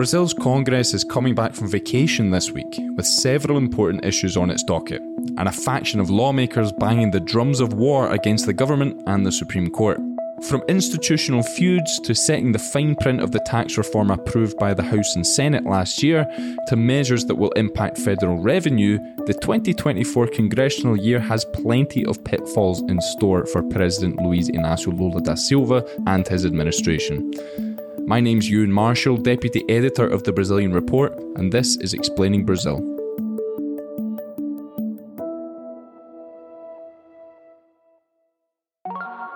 Brazil's Congress is coming back from vacation this week with several important issues on its docket, and a faction of lawmakers banging the drums of war against the government and the Supreme Court. From institutional feuds to setting the fine print of the tax reform approved by the House and Senate last year to measures that will impact federal revenue, the 2024 congressional year has plenty of pitfalls in store for President Luiz Inácio Lula da Silva and his administration. My name's Euan Marshall, Deputy Editor of the Brazilian Report, and this is Explaining Brazil.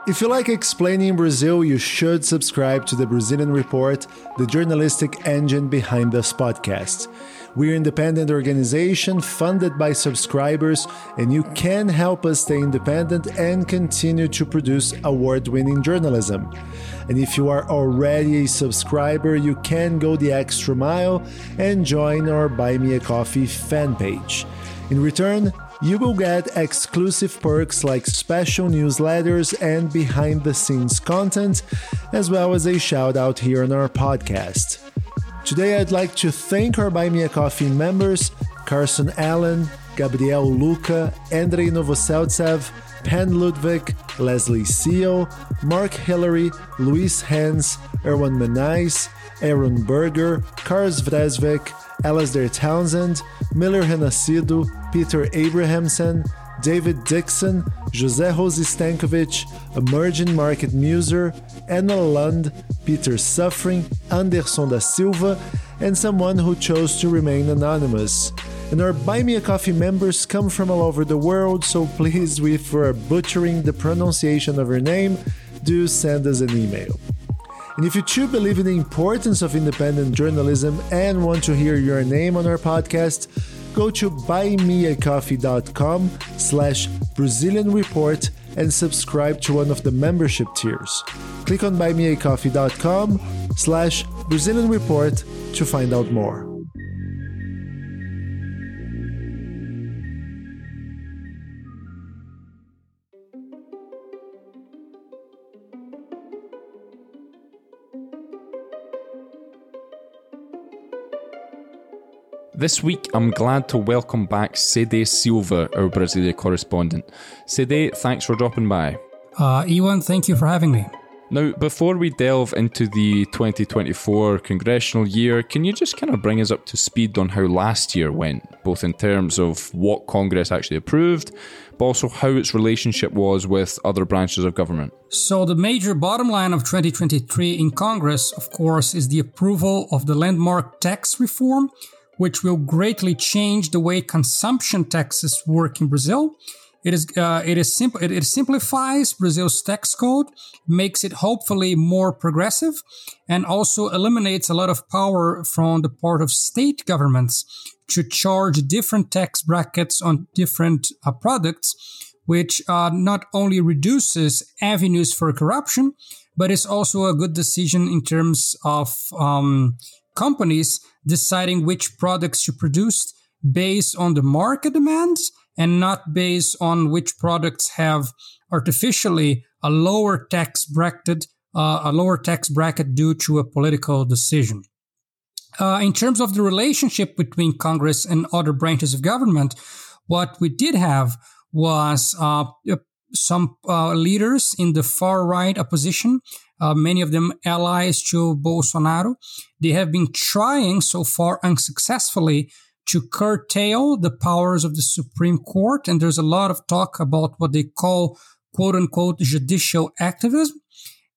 If you like explaining Brazil, you should subscribe to the Brazilian Report, the journalistic engine behind this podcast. We're an independent organization funded by subscribers, and you can help us stay independent and continue to produce award winning journalism. And if you are already a subscriber, you can go the extra mile and join our Buy Me a Coffee fan page. In return, you will get exclusive perks like special newsletters and behind the scenes content, as well as a shout out here on our podcast. Today, I'd like to thank our Buy Me a Coffee members Carson Allen, Gabriel Luca, Andrei Novoseltsev, Pen Ludwig, Leslie Seal, Mark Hillary, Luis Hans, Erwan Manais, Aaron Berger, Kars Vresvik, Alasdair Townsend, Miller Renascido, Peter Abrahamson, David Dixon, Jose Rose Stankovic, Emerging Market Muser, Anna Lund, Peter Suffering, Anderson da Silva, and someone who chose to remain anonymous. And our Buy Me a Coffee members come from all over the world, so please, if we're butchering the pronunciation of your name, do send us an email. And if you too believe in the importance of independent journalism and want to hear your name on our podcast, go to buymeacoffee.com slash Brazilian Report and subscribe to one of the membership tiers. Click on buymeacoffee.com slash Brazilian Report to find out more. This week, I'm glad to welcome back Cede Silva, our Brasilia correspondent. Cede, thanks for dropping by. Uh, Euan, thank you for having me. Now, before we delve into the 2024 congressional year, can you just kind of bring us up to speed on how last year went, both in terms of what Congress actually approved, but also how its relationship was with other branches of government? So, the major bottom line of 2023 in Congress, of course, is the approval of the landmark tax reform which will greatly change the way consumption taxes work in Brazil. It is uh, it is simple. It, it, simplifies Brazil's tax code, makes it hopefully more progressive, and also eliminates a lot of power from the part of state governments to charge different tax brackets on different uh, products, which uh, not only reduces avenues for corruption, but is also a good decision in terms of um, companies deciding which products you produce based on the market demands and not based on which products have artificially a lower tax bracket, uh, a lower tax bracket due to a political decision. Uh, in terms of the relationship between Congress and other branches of government, what we did have was uh, some uh, leaders in the far right opposition uh, many of them allies to Bolsonaro. They have been trying so far unsuccessfully to curtail the powers of the Supreme Court. And there's a lot of talk about what they call quote unquote judicial activism.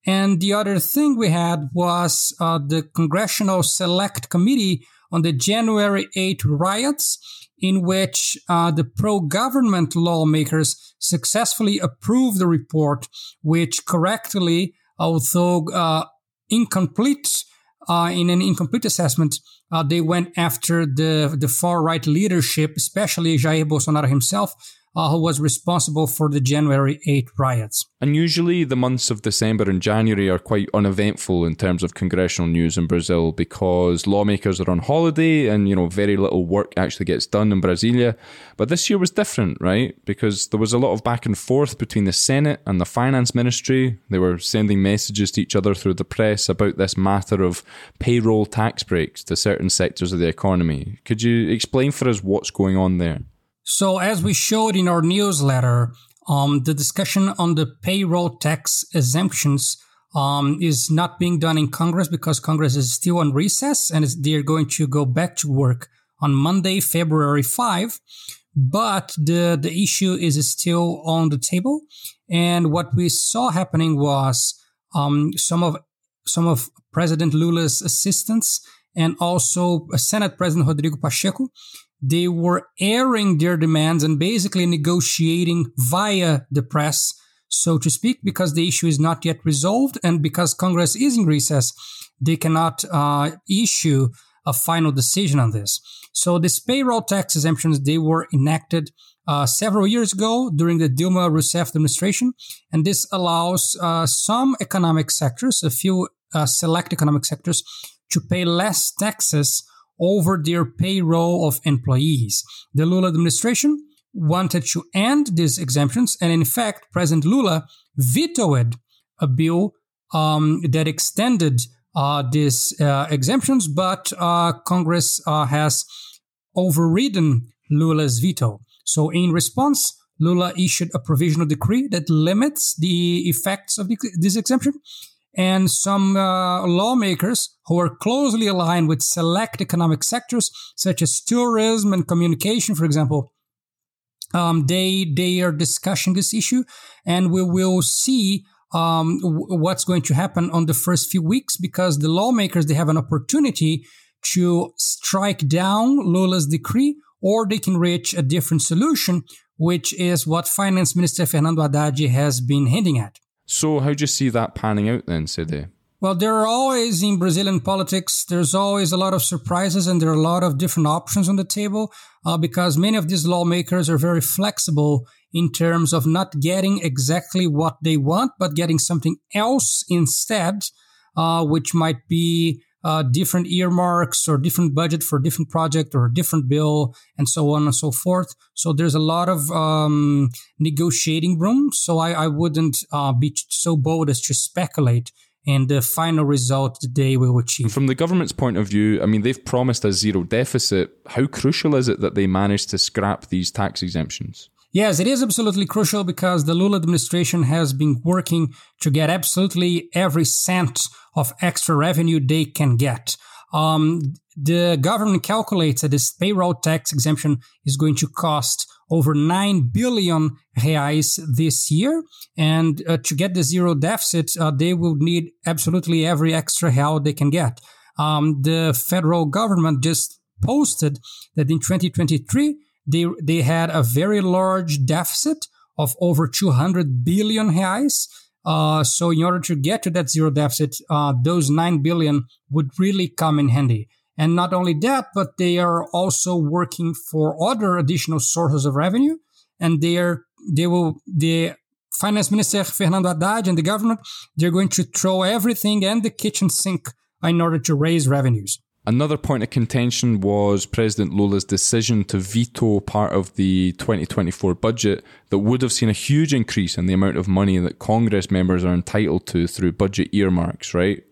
And the other thing we had was uh, the Congressional Select Committee on the January 8 riots, in which uh, the pro government lawmakers successfully approved the report, which correctly although uh, incomplete uh, in an incomplete assessment, uh, they went after the the far right leadership, especially Jair Bolsonaro himself, uh, who was responsible for the January 8 riots. And usually the months of December and January are quite uneventful in terms of congressional news in Brazil because lawmakers are on holiday and, you know, very little work actually gets done in Brasilia. But this year was different, right? Because there was a lot of back and forth between the Senate and the finance ministry. They were sending messages to each other through the press about this matter of payroll tax breaks to certain sectors of the economy. Could you explain for us what's going on there? So, as we showed in our newsletter, um, the discussion on the payroll tax exemptions um, is not being done in Congress because Congress is still on recess and they're going to go back to work on Monday, February 5. But the, the issue is still on the table. And what we saw happening was um, some of some of President Lula's assistants and also Senate President Rodrigo Pacheco they were airing their demands and basically negotiating via the press, so to speak, because the issue is not yet resolved and because Congress is in recess, they cannot uh, issue a final decision on this. So these payroll tax exemptions, they were enacted uh, several years ago during the Dilma Rousseff administration, and this allows uh, some economic sectors, a few uh, select economic sectors, to pay less taxes over their payroll of employees. The Lula administration wanted to end these exemptions, and in fact, President Lula vetoed a bill um, that extended uh, these uh, exemptions, but uh, Congress uh, has overridden Lula's veto. So, in response, Lula issued a provisional decree that limits the effects of this exemption and some uh, lawmakers who are closely aligned with select economic sectors such as tourism and communication, for example. Um, they they are discussing this issue, and we will see um, what's going to happen on the first few weeks because the lawmakers they have an opportunity to strike down Lula's decree, or they can reach a different solution, which is what Finance Minister Fernando Haddad has been hinting at. So, how do you see that panning out then, Cede? Well, there are always in Brazilian politics, there's always a lot of surprises and there are a lot of different options on the table uh, because many of these lawmakers are very flexible in terms of not getting exactly what they want, but getting something else instead, uh, which might be uh, different earmarks or different budget for a different project or a different bill and so on and so forth. So there's a lot of um, negotiating room. So I, I wouldn't uh, be so bold as to speculate and the final result they will achieve. From the government's point of view, I mean, they've promised a zero deficit. How crucial is it that they managed to scrap these tax exemptions? Yes, it is absolutely crucial because the Lula administration has been working to get absolutely every cent of extra revenue they can get. Um, the government calculates that this payroll tax exemption is going to cost over 9 billion reais this year. And uh, to get the zero deficit, uh, they will need absolutely every extra help they can get. Um, the federal government just posted that in 2023, they, they had a very large deficit of over 200 billion reais. Uh, so in order to get to that zero deficit, uh, those 9 billion would really come in handy. And not only that, but they are also working for other additional sources of revenue. And they are, they will, the finance minister Fernando Haddad and the government, they're going to throw everything and the kitchen sink in order to raise revenues. Another point of contention was President Lula's decision to veto part of the 2024 budget that would have seen a huge increase in the amount of money that Congress members are entitled to through budget earmarks, right?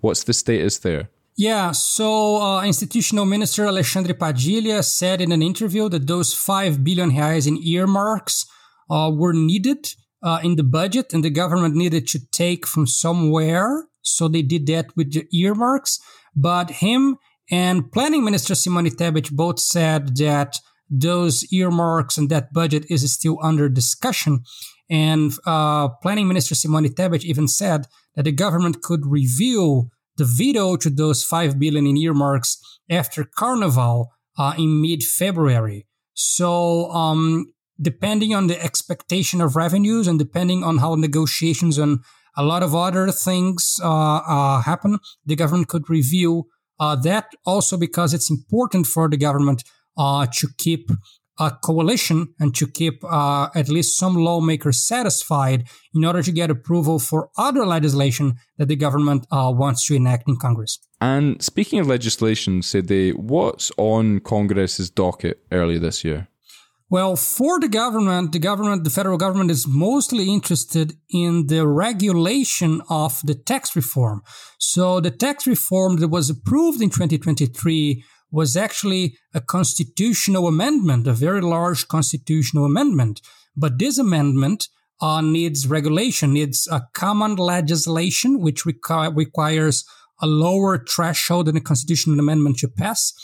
What's the status there? Yeah, so uh, institutional minister Alexandre Padilha said in an interview that those 5 billion reais in earmarks uh, were needed uh, in the budget and the government needed to take from somewhere. So they did that with the earmarks. But him and Planning Minister Simone Tebet both said that those earmarks and that budget is still under discussion. And uh, Planning Minister Simone Tebet even said that the government could review the veto to those 5 billion in earmarks after Carnival uh, in mid-February. So, um, depending on the expectation of revenues and depending on how negotiations on a lot of other things uh, uh, happen. The government could review uh, that also because it's important for the government to keep a coalition and to keep uh, at least some lawmakers satisfied in order to get approval for other legislation that the government uh, wants to enact in Congress. And speaking of legislation, Cede, what's on Congress's docket early this year? Well, for the government, the government, the federal government is mostly interested in the regulation of the tax reform. So the tax reform that was approved in 2023 was actually a constitutional amendment, a very large constitutional amendment. But this amendment uh, needs regulation, needs a common legislation, which requ- requires a lower threshold than a constitutional amendment to pass.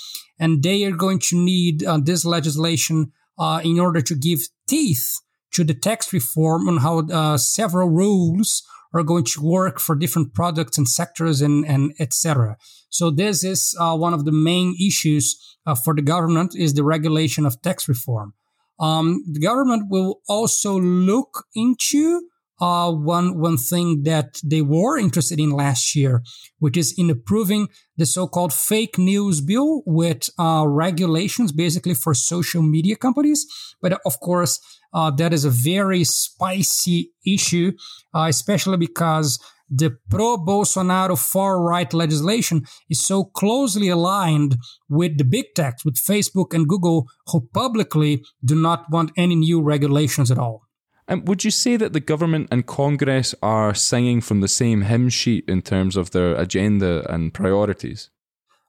And they are going to need uh, this legislation uh, in order to give teeth to the tax reform on how uh, several rules are going to work for different products and sectors and, and etc. So this is uh, one of the main issues uh, for the government is the regulation of tax reform. Um, the government will also look into uh, one one thing that they were interested in last year, which is in approving the so-called fake news bill with uh, regulations, basically for social media companies. But of course, uh, that is a very spicy issue, uh, especially because the pro-Bolsonaro far-right legislation is so closely aligned with the big techs, with Facebook and Google, who publicly do not want any new regulations at all. And would you say that the government and Congress are singing from the same hymn sheet in terms of their agenda and priorities?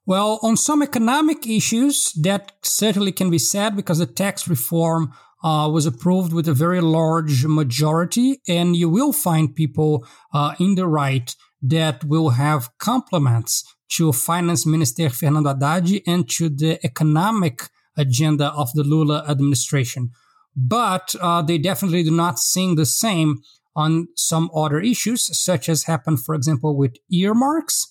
Well, on some economic issues, that certainly can be said because the tax reform uh, was approved with a very large majority, and you will find people uh, in the right that will have compliments to Finance Minister Fernando Haddad and to the economic agenda of the Lula administration but uh, they definitely do not sing the same on some other issues, such as happened, for example, with earmarks,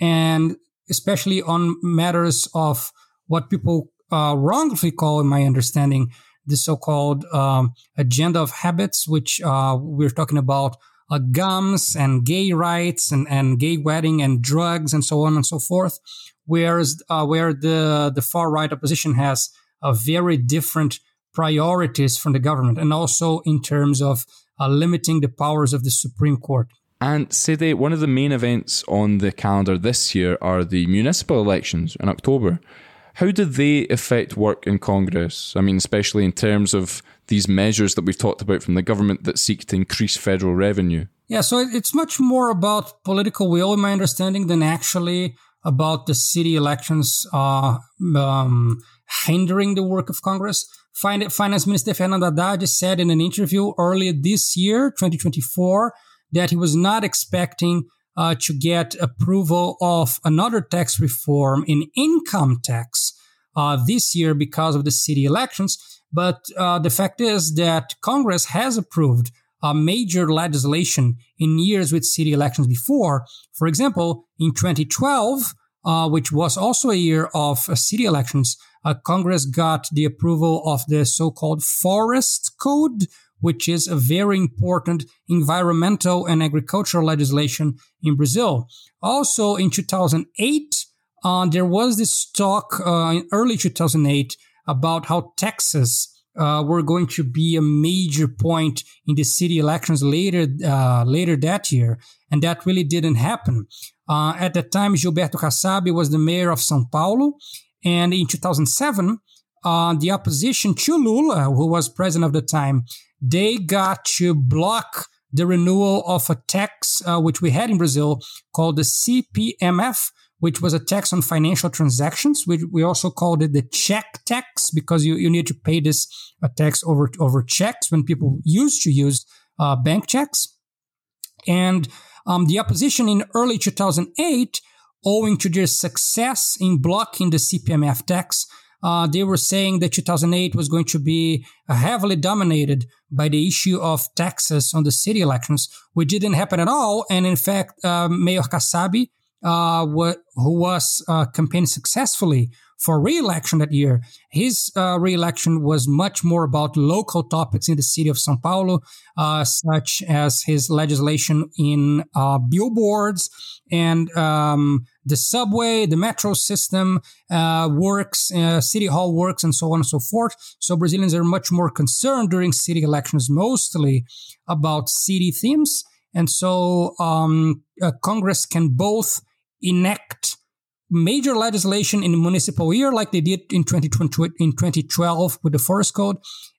and especially on matters of what people uh, wrongly call, in my understanding, the so-called um, agenda of habits, which uh, we're talking about uh, gums and gay rights and, and gay wedding and drugs and so on and so forth. Whereas uh, where the the far right opposition has a very different priorities from the government and also in terms of uh, limiting the powers of the Supreme Court. And Cede, one of the main events on the calendar this year are the municipal elections in October. How do they affect work in Congress? I mean, especially in terms of these measures that we've talked about from the government that seek to increase federal revenue. Yeah, so it's much more about political will, in my understanding, than actually about the city elections uh, um, hindering the work of Congress. Finance Minister Fernando Haddad said in an interview earlier this year, 2024, that he was not expecting uh, to get approval of another tax reform in income tax uh, this year because of the city elections. But uh, the fact is that Congress has approved a major legislation in years with city elections before. For example, in 2012, uh, which was also a year of uh, city elections, uh, Congress got the approval of the so-called Forest Code, which is a very important environmental and agricultural legislation in Brazil. Also, in 2008, uh, there was this talk uh, in early 2008 about how taxes uh, were going to be a major point in the city elections later uh, later that year, and that really didn't happen. Uh, at that time, Gilberto Kassab was the mayor of São Paulo, and in 2007, uh, the opposition to Lula, who was president of the time, they got to block the renewal of a tax uh, which we had in Brazil called the CPMF, which was a tax on financial transactions. We, we also called it the check tax because you, you need to pay this a tax over over checks when people used to use uh, bank checks. And um, the opposition in early 2008 owing to their success in blocking the CPMF tax, uh, they were saying that 2008 was going to be uh, heavily dominated by the issue of taxes on the city elections, which didn't happen at all. And in fact, uh, Mayor Kassab uh, who was uh, campaigning successfully for re-election that year. His uh, re-election was much more about local topics in the city of São Paulo, uh, such as his legislation in uh, billboards and um, the subway, the metro system uh, works, uh, city hall works, and so on and so forth. So Brazilians are much more concerned during city elections, mostly about city themes. And so um, uh, Congress can both enact major legislation in the municipal year, like they did in 2020, in 2012 with the forest code,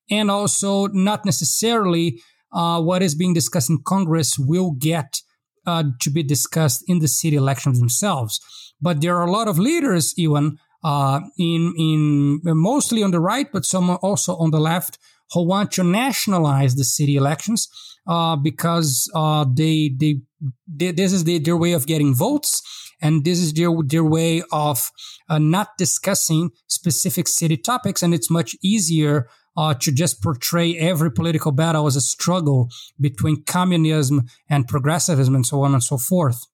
and also not necessarily uh, what is being discussed in Congress will get uh, to be discussed in the city elections themselves. But there are a lot of leaders, even uh, in in mostly on the right, but some also on the left, who want to nationalize the city elections uh, because uh, they, they, they this is the, their way of getting votes and this is their, their way of uh, not discussing specific city topics. And it's much easier uh, to just portray every political battle as a struggle between communism and progressivism and so on and so forth.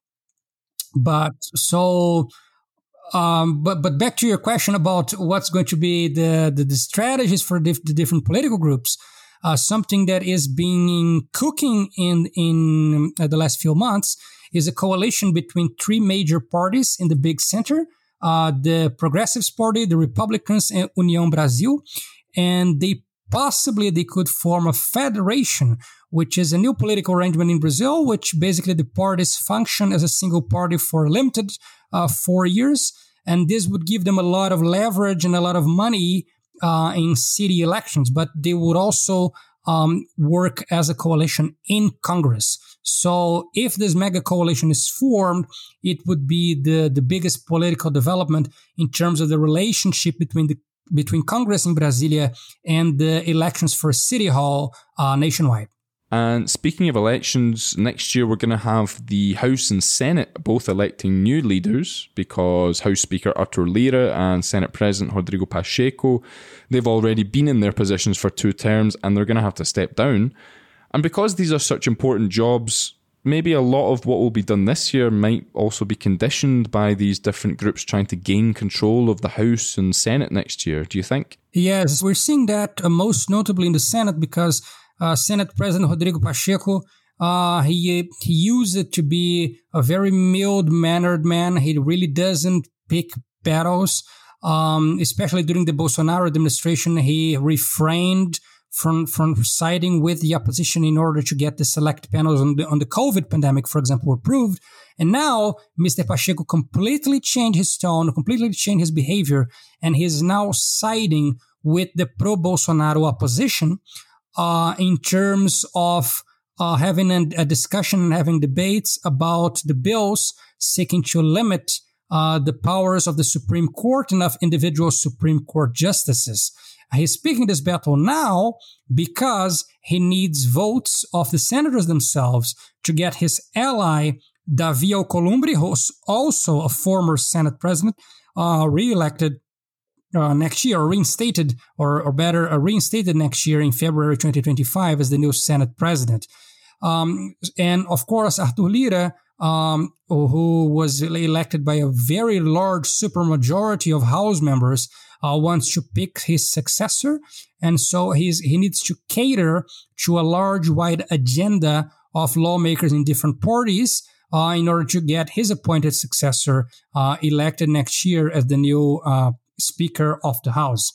But so um, but but back to your question about what's going to be the the, the strategies for the different political groups uh, something that is being cooking in in uh, the last few months is a coalition between three major parties in the big center uh, the Progressives Party, the Republicans, and União Brasil. And they possibly they could form a federation, which is a new political arrangement in Brazil, which basically the parties function as a single party for limited uh, four years. And this would give them a lot of leverage and a lot of money uh, in city elections, but they would also um, work as a coalition in Congress. So if this mega coalition is formed, it would be the, the biggest political development in terms of the relationship between the between Congress in Brasilia and the elections for City Hall uh, nationwide. And speaking of elections, next year we're going to have the House and Senate both electing new leaders because House Speaker Arthur Lira and Senate President Rodrigo Pacheco, they've already been in their positions for two terms and they're going to have to step down. And because these are such important jobs, maybe a lot of what will be done this year might also be conditioned by these different groups trying to gain control of the House and Senate next year. Do you think? Yes, we're seeing that uh, most notably in the Senate because uh, Senate President Rodrigo Pacheco. Uh, he he used to be a very mild mannered man. He really doesn't pick battles. Um, especially during the Bolsonaro administration, he refrained from from siding with the opposition in order to get the select panels on the on the COVID pandemic, for example, approved. And now Mr. Pacheco completely changed his tone, completely changed his behavior, and he is now siding with the pro Bolsonaro opposition uh, in terms of uh, having a, a, discussion and having debates about the bills seeking to limit uh, the powers of the Supreme Court and of individual Supreme Court justices. He's picking this battle now because he needs votes of the senators themselves to get his ally, Davi Alcolumbre, who's also a former Senate president, uh, reelected uh, next year, reinstated, or, or better, uh, reinstated next year in February 2025 as the new Senate president. Um, and of course, Arthur Lira, um, who was elected by a very large supermajority of House members, uh, wants to pick his successor. And so he's, he needs to cater to a large, wide agenda of lawmakers in different parties uh, in order to get his appointed successor uh, elected next year as the new uh, Speaker of the House.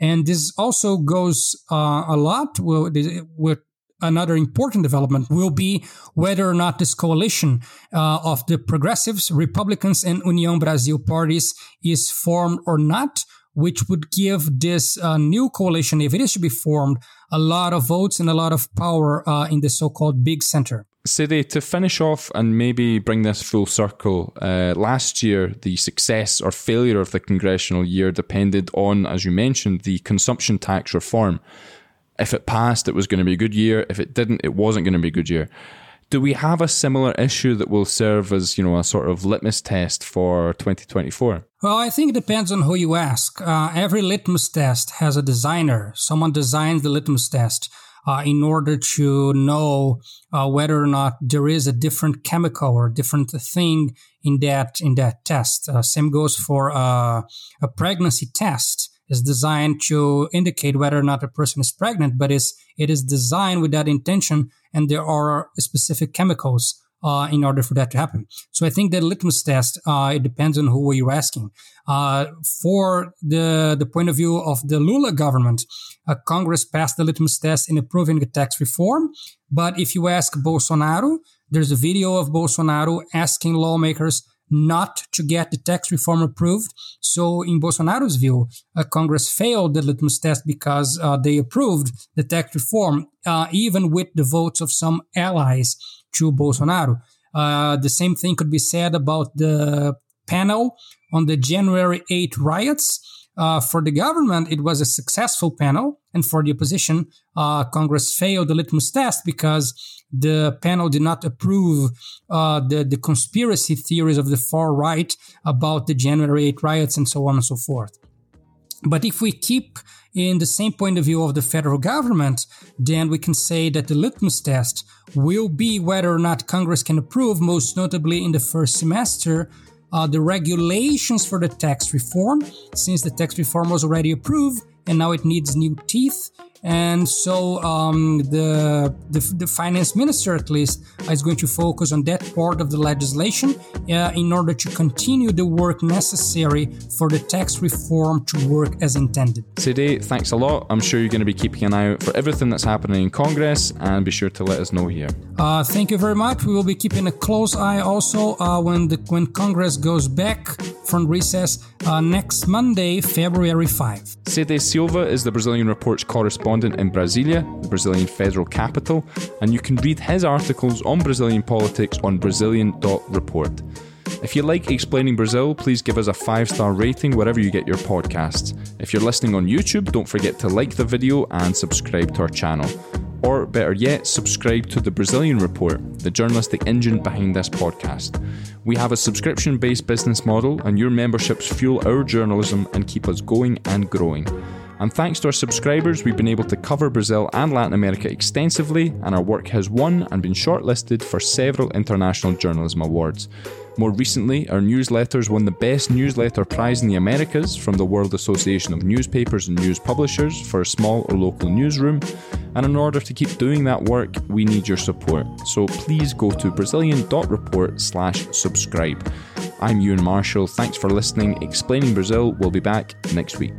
And this also goes uh, a lot with, another important development will be whether or not this coalition uh, of the progressives, Republicans, and União Brasil parties is formed or not, which would give this uh, new coalition, if it is to be formed, a lot of votes and a lot of power uh, in the so-called big center. Cede, to finish off and maybe bring this full circle, uh, last year the success or failure of the congressional year depended on, as you mentioned, the consumption tax reform. If it passed, it was going to be a good year. If it didn't, it wasn't going to be a good year. Do we have a similar issue that will serve as, you know, a sort of litmus test for 2024? Well, I think it depends on who you ask. Uh, every litmus test has a designer. Someone designs the litmus test uh, in order to know uh, whether or not there is a different chemical or different thing in that in that test. Uh, same goes for uh, a pregnancy test is designed to indicate whether or not a person is pregnant, but is it is designed with that intention, and there are specific chemicals uh, in order for that to happen. So I think that litmus test uh, it depends on who you're asking. Uh, for the the point of view of the Lula government, uh, Congress passed the litmus test in approving the tax reform. But if you ask Bolsonaro, there's a video of Bolsonaro asking lawmakers not to get the tax reform approved. So, in Bolsonaro's view, uh, Congress failed the litmus test because uh, they approved the tax reform, uh, even with the votes of some allies to Bolsonaro. Uh, the same thing could be said about the panel on the January 8 riots. Uh, for the government, it was a successful panel, and for the opposition, uh, Congress failed the litmus test because the panel did not approve uh, the the conspiracy theories of the far right about the January 8 riots and so on and so forth. But if we keep in the same point of view of the federal government, then we can say that the litmus test will be whether or not Congress can approve, most notably in the first semester, uh, the regulations for the tax reform, since the tax reform was already approved and now it needs new teeth. And so um, the, the, the finance minister, at least, is going to focus on that part of the legislation uh, in order to continue the work necessary for the tax reform to work as intended. Today, thanks a lot. I'm sure you're going to be keeping an eye out for everything that's happening in Congress, and be sure to let us know here. Uh, thank you very much. We will be keeping a close eye also uh, when the when Congress goes back from recess uh, next Monday, February 5. Cede Silva is the Brazilian Report's correspondent in Brasilia, the Brazilian federal capital, and you can read his articles on Brazilian politics on Brazilian.report. If you like Explaining Brazil, please give us a five star rating wherever you get your podcasts. If you're listening on YouTube, don't forget to like the video and subscribe to our channel. Or better yet, subscribe to the Brazilian Report, the journalistic engine behind this podcast. We have a subscription based business model, and your memberships fuel our journalism and keep us going and growing. And thanks to our subscribers, we've been able to cover Brazil and Latin America extensively, and our work has won and been shortlisted for several international journalism awards. More recently, our newsletters won the Best Newsletter Prize in the Americas from the World Association of Newspapers and News Publishers for a small or local newsroom. And in order to keep doing that work, we need your support. So please go to Brazilian.report slash subscribe. I'm Euan Marshall. Thanks for listening. Explaining Brazil will be back next week.